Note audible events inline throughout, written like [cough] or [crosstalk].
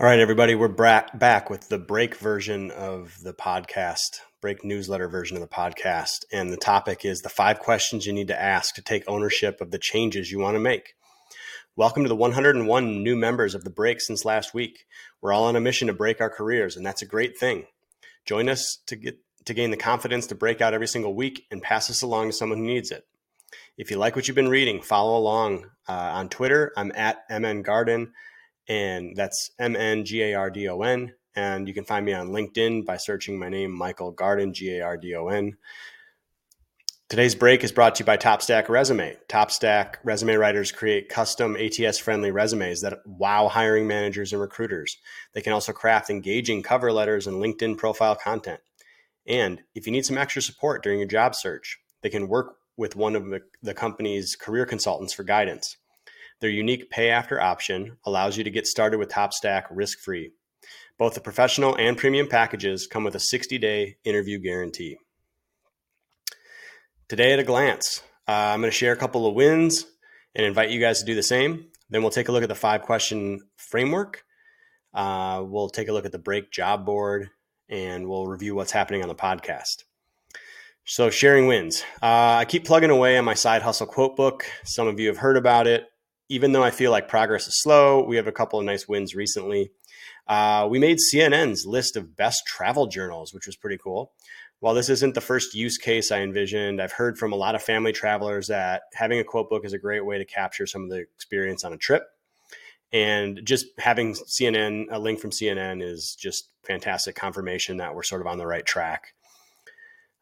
All right, everybody, we're back with the break version of the podcast, break newsletter version of the podcast. And the topic is the five questions you need to ask to take ownership of the changes you want to make. Welcome to the 101 new members of the break since last week. We're all on a mission to break our careers, and that's a great thing. Join us to get to gain the confidence to break out every single week and pass this along to someone who needs it. If you like what you've been reading, follow along uh, on Twitter. I'm at MN Gardon and that's M N G A R D O N. And you can find me on LinkedIn by searching my name, Michael Gardon, G A R D O N. Today's break is brought to you by TopStack Resume. TopStack resume writers create custom ATS friendly resumes that wow hiring managers and recruiters. They can also craft engaging cover letters and LinkedIn profile content. And if you need some extra support during your job search, they can work with one of the company's career consultants for guidance. Their unique pay after option allows you to get started with TopStack risk free. Both the professional and premium packages come with a 60 day interview guarantee. Today, at a glance, uh, I'm going to share a couple of wins and invite you guys to do the same. Then we'll take a look at the five question framework. Uh, we'll take a look at the break job board and we'll review what's happening on the podcast. So, sharing wins. Uh, I keep plugging away on my side hustle Quotebook. Some of you have heard about it even though I feel like progress is slow, we have a couple of nice wins recently. Uh, we made CNN's list of best travel journals, which was pretty cool. While this isn't the first use case I envisioned, I've heard from a lot of family travelers that having a quote book is a great way to capture some of the experience on a trip. And just having CNN, a link from CNN, is just fantastic confirmation that we're sort of on the right track.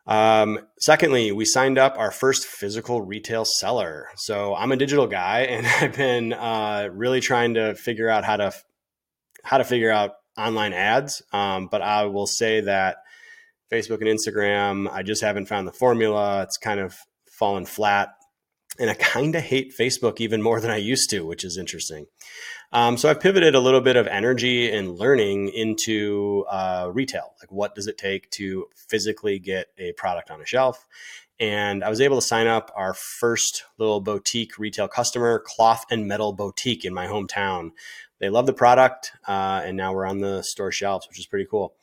Um, secondly, we signed up our first physical retail seller. So I'm a digital guy, [laughs] and I've been uh, really trying to figure out how to how to figure out online ads. Um, but I will say that Facebook and Instagram, I just haven't found the formula. It's kind of fallen flat and I kind of hate Facebook even more than I used to, which is interesting. Um, so I've pivoted a little bit of energy and learning into uh, retail. Like, what does it take to physically get a product on a shelf? And I was able to sign up our first little boutique retail customer, Cloth and Metal Boutique, in my hometown. They love the product, uh, and now we're on the store shelves, which is pretty cool.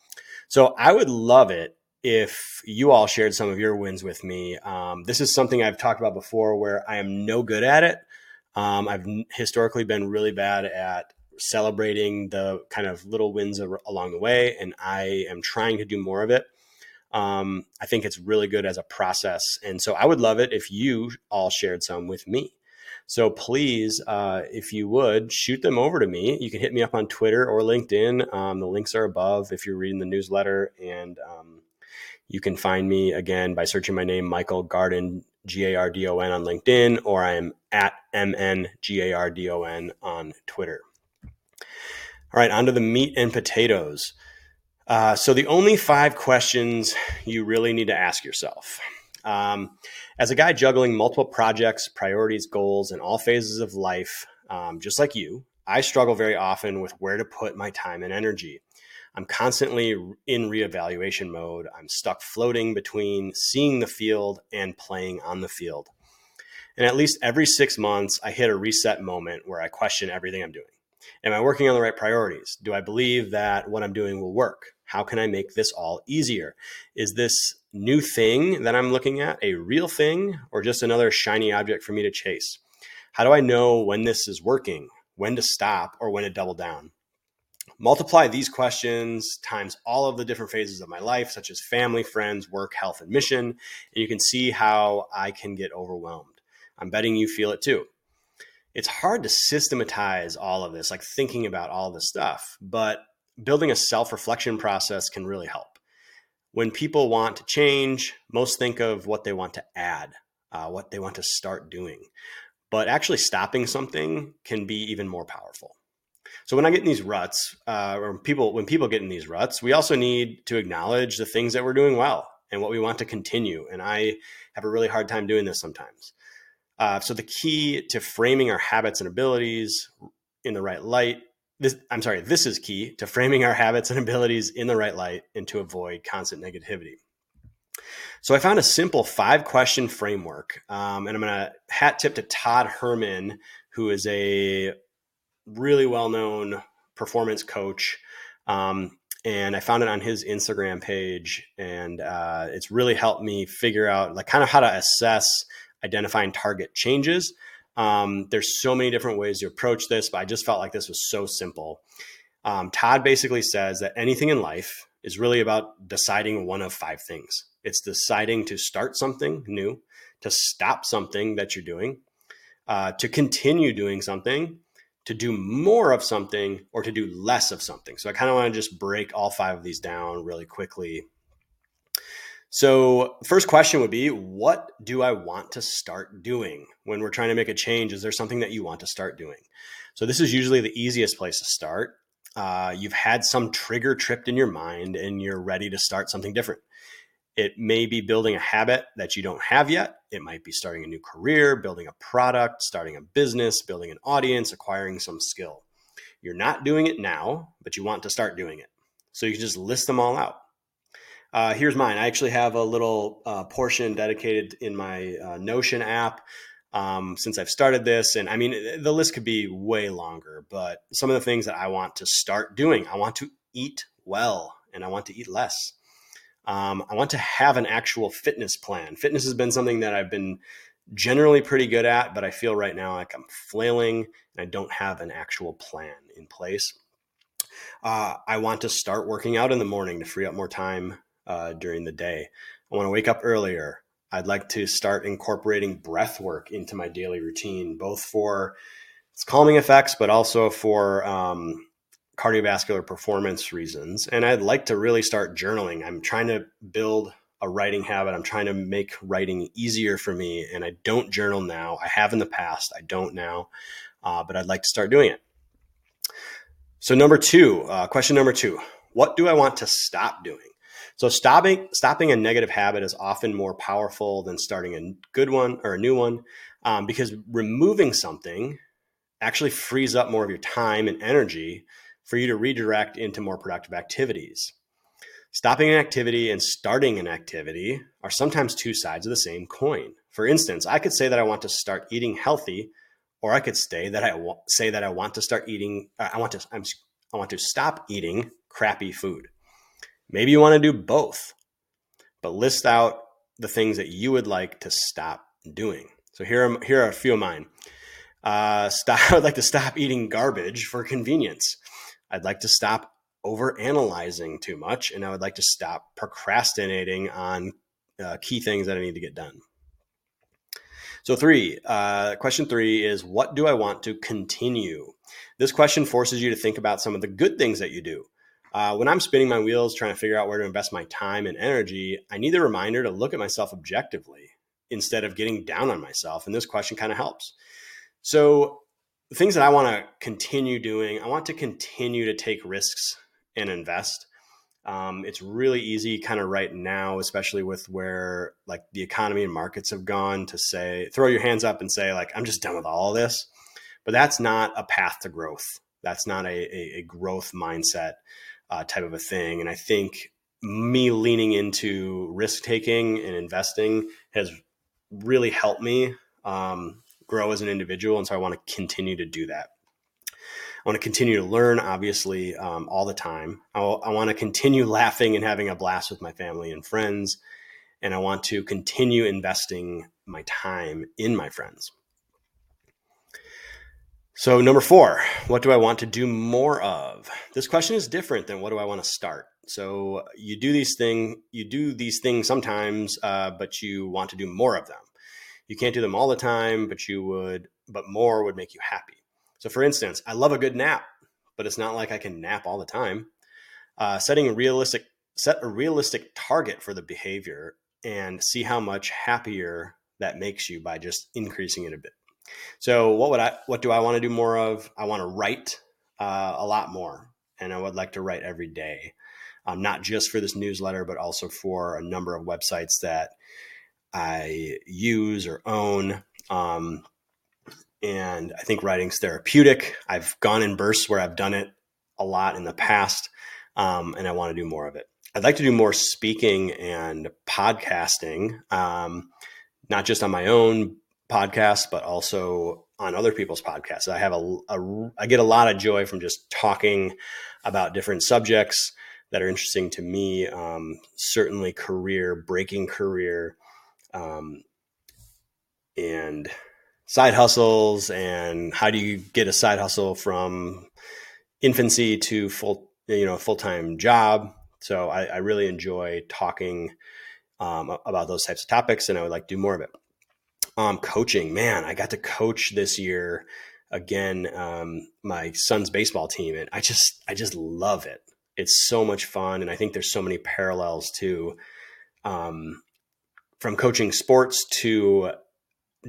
So I would love it if you all shared some of your wins with me. Um, this is something I've talked about before where I am no good at it. Um, I've historically been really bad at celebrating the kind of little wins along the way, and I am trying to do more of it. Um, I think it's really good as a process. And so I would love it if you all shared some with me. So please, uh, if you would, shoot them over to me. You can hit me up on Twitter or LinkedIn. Um, the links are above if you're reading the newsletter. And um, you can find me again by searching my name, Michael Gardon, G A R D O N on LinkedIn, or I am at M N G A R D O N on Twitter. All right, on to the meat and potatoes. Uh, so, the only five questions you really need to ask yourself. Um, as a guy juggling multiple projects, priorities, goals, in all phases of life, um, just like you, I struggle very often with where to put my time and energy. I'm constantly in reevaluation mode. I'm stuck floating between seeing the field and playing on the field. And at least every six months, I hit a reset moment where I question everything I'm doing. Am I working on the right priorities? Do I believe that what I'm doing will work? How can I make this all easier? Is this new thing that I'm looking at a real thing or just another shiny object for me to chase? How do I know when this is working, when to stop, or when to double down? Multiply these questions times all of the different phases of my life, such as family, friends, work, health, and mission, and you can see how I can get overwhelmed. I'm betting you feel it too. It's hard to systematize all of this, like thinking about all this stuff, but building a self reflection process can really help. When people want to change, most think of what they want to add, uh, what they want to start doing. But actually, stopping something can be even more powerful. So when I get in these ruts, uh, or people when people get in these ruts, we also need to acknowledge the things that we're doing well and what we want to continue. And I have a really hard time doing this sometimes. Uh, so the key to framing our habits and abilities in the right light. This, I'm sorry, this is key to framing our habits and abilities in the right light and to avoid constant negativity. So I found a simple five question framework, um, and I'm going to hat tip to Todd Herman, who is a really well known performance coach. Um, and I found it on his Instagram page, and uh, it's really helped me figure out like kind of how to assess identifying target changes. Um, there's so many different ways to approach this, but I just felt like this was so simple. Um, Todd basically says that anything in life is really about deciding one of five things. It's deciding to start something new, to stop something that you're doing, uh, to continue doing something, to do more of something, or to do less of something. So I kind of want to just break all five of these down really quickly. So, first question would be What do I want to start doing when we're trying to make a change? Is there something that you want to start doing? So, this is usually the easiest place to start. Uh, you've had some trigger tripped in your mind and you're ready to start something different. It may be building a habit that you don't have yet. It might be starting a new career, building a product, starting a business, building an audience, acquiring some skill. You're not doing it now, but you want to start doing it. So you can just list them all out. Uh, here's mine. I actually have a little uh, portion dedicated in my uh, Notion app um, since I've started this. And I mean, the list could be way longer, but some of the things that I want to start doing I want to eat well and I want to eat less. Um, I want to have an actual fitness plan. Fitness has been something that I've been generally pretty good at, but I feel right now like I'm flailing and I don't have an actual plan in place. Uh, I want to start working out in the morning to free up more time uh, during the day. I want to wake up earlier. I'd like to start incorporating breath work into my daily routine, both for its calming effects, but also for um, cardiovascular performance reasons. And I'd like to really start journaling. I'm trying to build a writing habit. I'm trying to make writing easier for me. And I don't journal now. I have in the past. I don't now, uh, but I'd like to start doing it. So, number two, uh, question number two What do I want to stop doing? So, stopping, stopping a negative habit is often more powerful than starting a good one or a new one um, because removing something actually frees up more of your time and energy for you to redirect into more productive activities. Stopping an activity and starting an activity are sometimes two sides of the same coin. For instance, I could say that I want to start eating healthy, or I could say that I wa- say that I want to start eating. Uh, I want to. I'm, I want to stop eating crappy food. Maybe you want to do both, but list out the things that you would like to stop doing. So here are here are a few of mine. Uh, [laughs] stop. I would like to stop eating garbage for convenience. I'd like to stop over analyzing too much, and I would like to stop procrastinating on uh, key things that I need to get done. So, three, uh, question three is what do I want to continue? This question forces you to think about some of the good things that you do. Uh, when I'm spinning my wheels trying to figure out where to invest my time and energy, I need a reminder to look at myself objectively instead of getting down on myself. And this question kind of helps. So, the things that I want to continue doing, I want to continue to take risks and invest. Um, it's really easy kind of right now, especially with where like the economy and markets have gone to say, throw your hands up and say, like, I'm just done with all this. But that's not a path to growth. That's not a, a, a growth mindset uh, type of a thing. And I think me leaning into risk taking and investing has really helped me um, grow as an individual. And so I want to continue to do that. I want to continue to learn, obviously, um, all the time. I, I want to continue laughing and having a blast with my family and friends. And I want to continue investing my time in my friends. So, number four, what do I want to do more of? This question is different than what do I want to start. So, you do these things, you do these things sometimes, uh, but you want to do more of them. You can't do them all the time, but you would, but more would make you happy. So, for instance, I love a good nap, but it's not like I can nap all the time. Uh, setting a realistic set a realistic target for the behavior and see how much happier that makes you by just increasing it a bit. So, what would I? What do I want to do more of? I want to write uh, a lot more, and I would like to write every day, um, not just for this newsletter, but also for a number of websites that I use or own. Um, and I think writing's therapeutic. I've gone in bursts where I've done it a lot in the past, um, and I want to do more of it. I'd like to do more speaking and podcasting, um, not just on my own podcast, but also on other people's podcasts. I have a, a I get a lot of joy from just talking about different subjects that are interesting to me. Um, certainly, career breaking career, um, and side hustles, and how do you get a side hustle from infancy to full you know full time job. So I, I, really enjoy talking um, about those types of topics, and I would like to do more of it. Um, coaching, man, I got to coach this year again um, my son's baseball team, and I just I just love it. It's so much fun, and I think there's so many parallels to um, from coaching sports to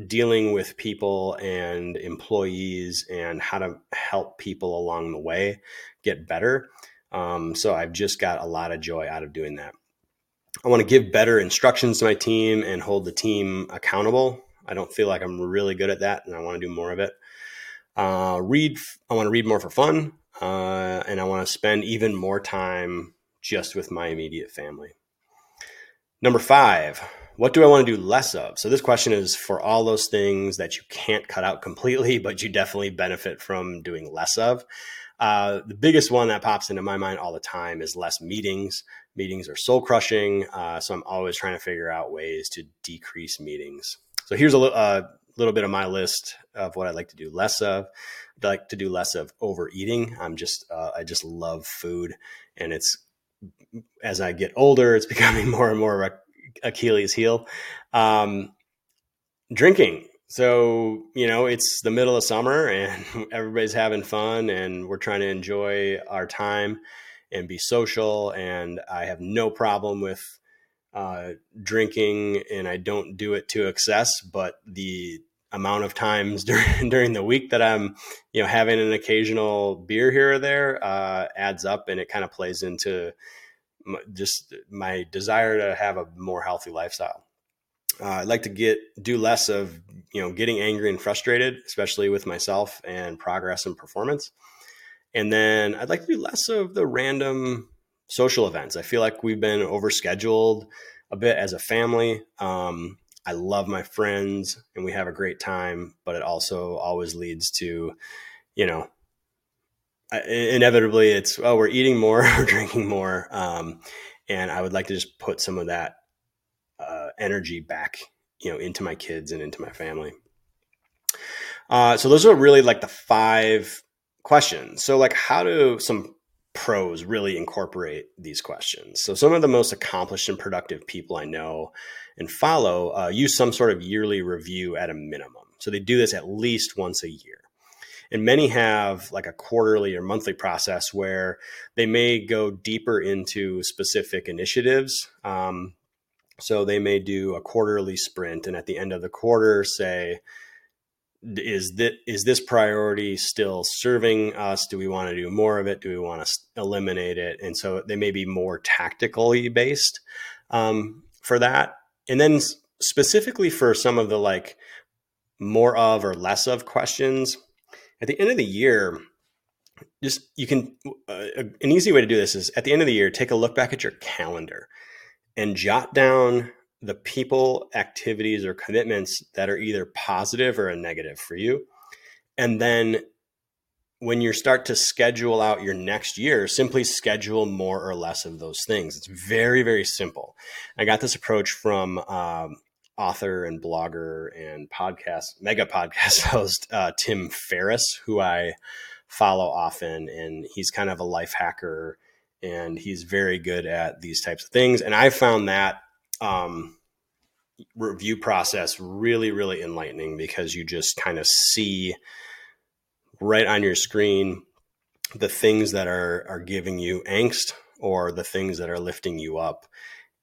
dealing with people and employees and how to help people along the way get better. Um, so I've just got a lot of joy out of doing that. I want to give better instructions to my team and hold the team accountable. I don't feel like I'm really good at that, and I want to do more of it. Uh, read. I want to read more for fun, uh, and I want to spend even more time just with my immediate family. Number five, what do I want to do less of? So this question is for all those things that you can't cut out completely, [laughs] but you definitely benefit from doing less of. Uh, the biggest one that pops into my mind all the time is less meetings. Meetings are soul crushing, uh, so I'm always trying to figure out ways to decrease meetings. So here's a uh, little bit of my list of what I'd like to do less of. I'd like to do less of overeating. I'm just uh, I just love food, and it's as I get older, it's [laughs] becoming more and more Achilles heel. Um, drinking. So you know, it's the middle of summer, and [laughs] everybody's having fun, and we're trying to enjoy our time and be social. And I have no problem with uh, drinking and I don't do it to excess, but the amount of times [laughs] during during the week that I'm, you know, having an occasional beer here or there uh, adds up, and it kind of plays into just my desire to have a more healthy lifestyle. Uh, I'd like to get do less of you know getting angry and frustrated, especially with myself and progress and performance. And then I'd like to do less of the random social events. I feel like we've been overscheduled a bit as a family. Um, I love my friends and we have a great time, but it also always leads to, you know, inevitably it's, oh, we're eating more, [laughs] we're drinking more. Um, and I would like to just put some of that uh, energy back, you know, into my kids and into my family. Uh, so those are really like the five questions. So like how do some pros really incorporate these questions. So, some of the most accomplished and productive people I know and follow uh, use some sort of yearly review at a minimum. So, they do this at least once a year. And many have like a quarterly or monthly process where they may go deeper into specific initiatives. Um, so, they may do a quarterly sprint and at the end of the quarter say, is that is this priority still serving us? Do we want to do more of it? Do we want to eliminate it? And so they may be more tactically based um, for that. And then specifically for some of the like more of or less of questions at the end of the year just you can uh, an easy way to do this is at the end of the year take a look back at your calendar and jot down the people, activities, or commitments that are either positive or a negative for you. And then when you start to schedule out your next year, simply schedule more or less of those things. It's very, very simple. I got this approach from um, author and blogger and podcast, mega podcast [laughs] host, uh, Tim Ferriss, who I follow often. And he's kind of a life hacker and he's very good at these types of things. And I found that um, review process really, really enlightening because you just kind of see right on your screen the things that are are giving you angst or the things that are lifting you up,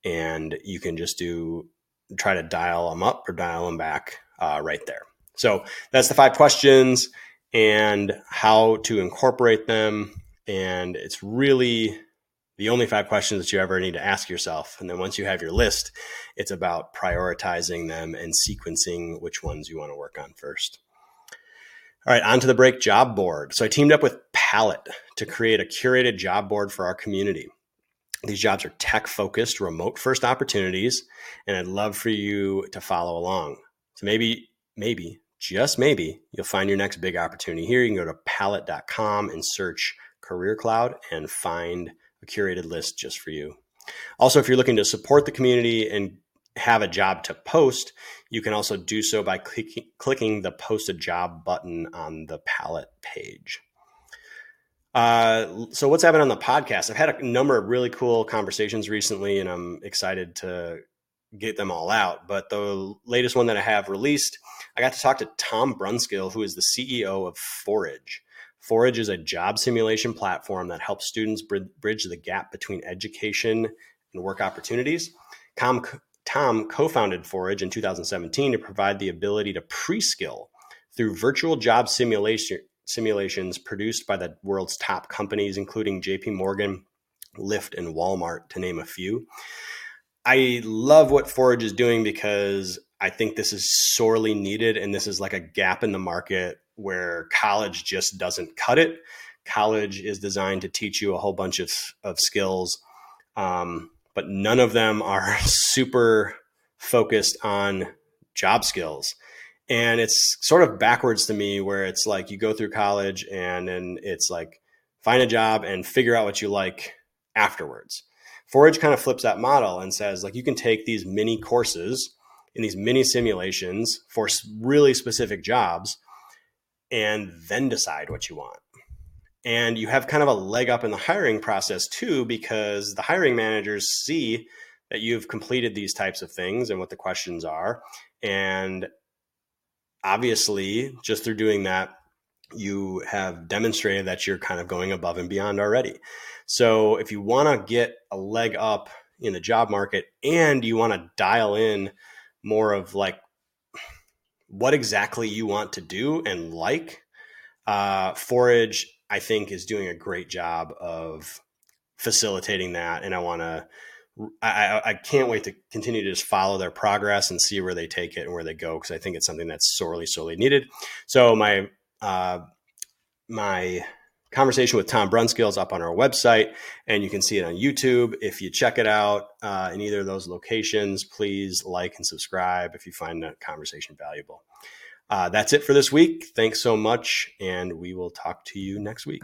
and you can just do try to dial them up or dial them back uh, right there. So that's the five questions and how to incorporate them. And it's really the only five questions that you ever need to ask yourself. And then once you have your list, it's about prioritizing them and sequencing which ones you want to work on first. All right, on to the break job board. So I teamed up with Pallet to create a curated job board for our community. These jobs are tech focused, remote first opportunities, and I'd love for you to follow along. So maybe, maybe just maybe, you'll find your next big opportunity here. You can go to pallet.com and search Career Cloud and find a curated list just for you. Also, if you're looking to support the community and have a job to post, you can also do so by clicking, clicking the post a job button on the Pallet page. Uh, so what's happened on the podcast? I've had a number of really cool conversations recently, and I'm excited to get them all out. But the latest one that I have released, I got to talk to Tom Brunskill, who is the CEO of Forage. Forage is a job simulation platform that helps students bridge the gap between education and work opportunities. Tom, Tom co founded Forage in 2017 to provide the ability to pre skill through virtual job simulation simulations produced by the world's top companies, including JP Morgan, Lyft, and Walmart, to name a few. I love what Forage is doing because I think this is sorely needed. And this is like a gap in the market where college just doesn't cut it. College is designed to teach you a whole bunch of, of skills, um, but none of them are [laughs] super focused on job skills and it's sort of backwards to me where it's like you go through college and then it's like find a job and figure out what you like afterwards. Forage kind of flips that model and says like you can take these mini courses in these mini simulations for really specific jobs and then decide what you want. And you have kind of a leg up in the hiring process too because the hiring managers see that you've completed these types of things and what the questions are. And obviously, just through doing that, you have demonstrated that you're kind of going above and beyond already. So, if you want to get a leg up in the job market and you want to dial in more of like what exactly you want to do and like, uh, Forage, I think, is doing a great job of facilitating that. And I want to I, I can't wait to continue to just follow their progress and see where they take it and where they go because I think it's something that's sorely, sorely needed. So my uh, my conversation with Tom Brunskill is up on our website, and you can see it on YouTube. If you check it out uh, in either of those locations, please like and subscribe if you find the conversation valuable. Uh, that's it for this week. Thanks so much, and we will talk to you next week.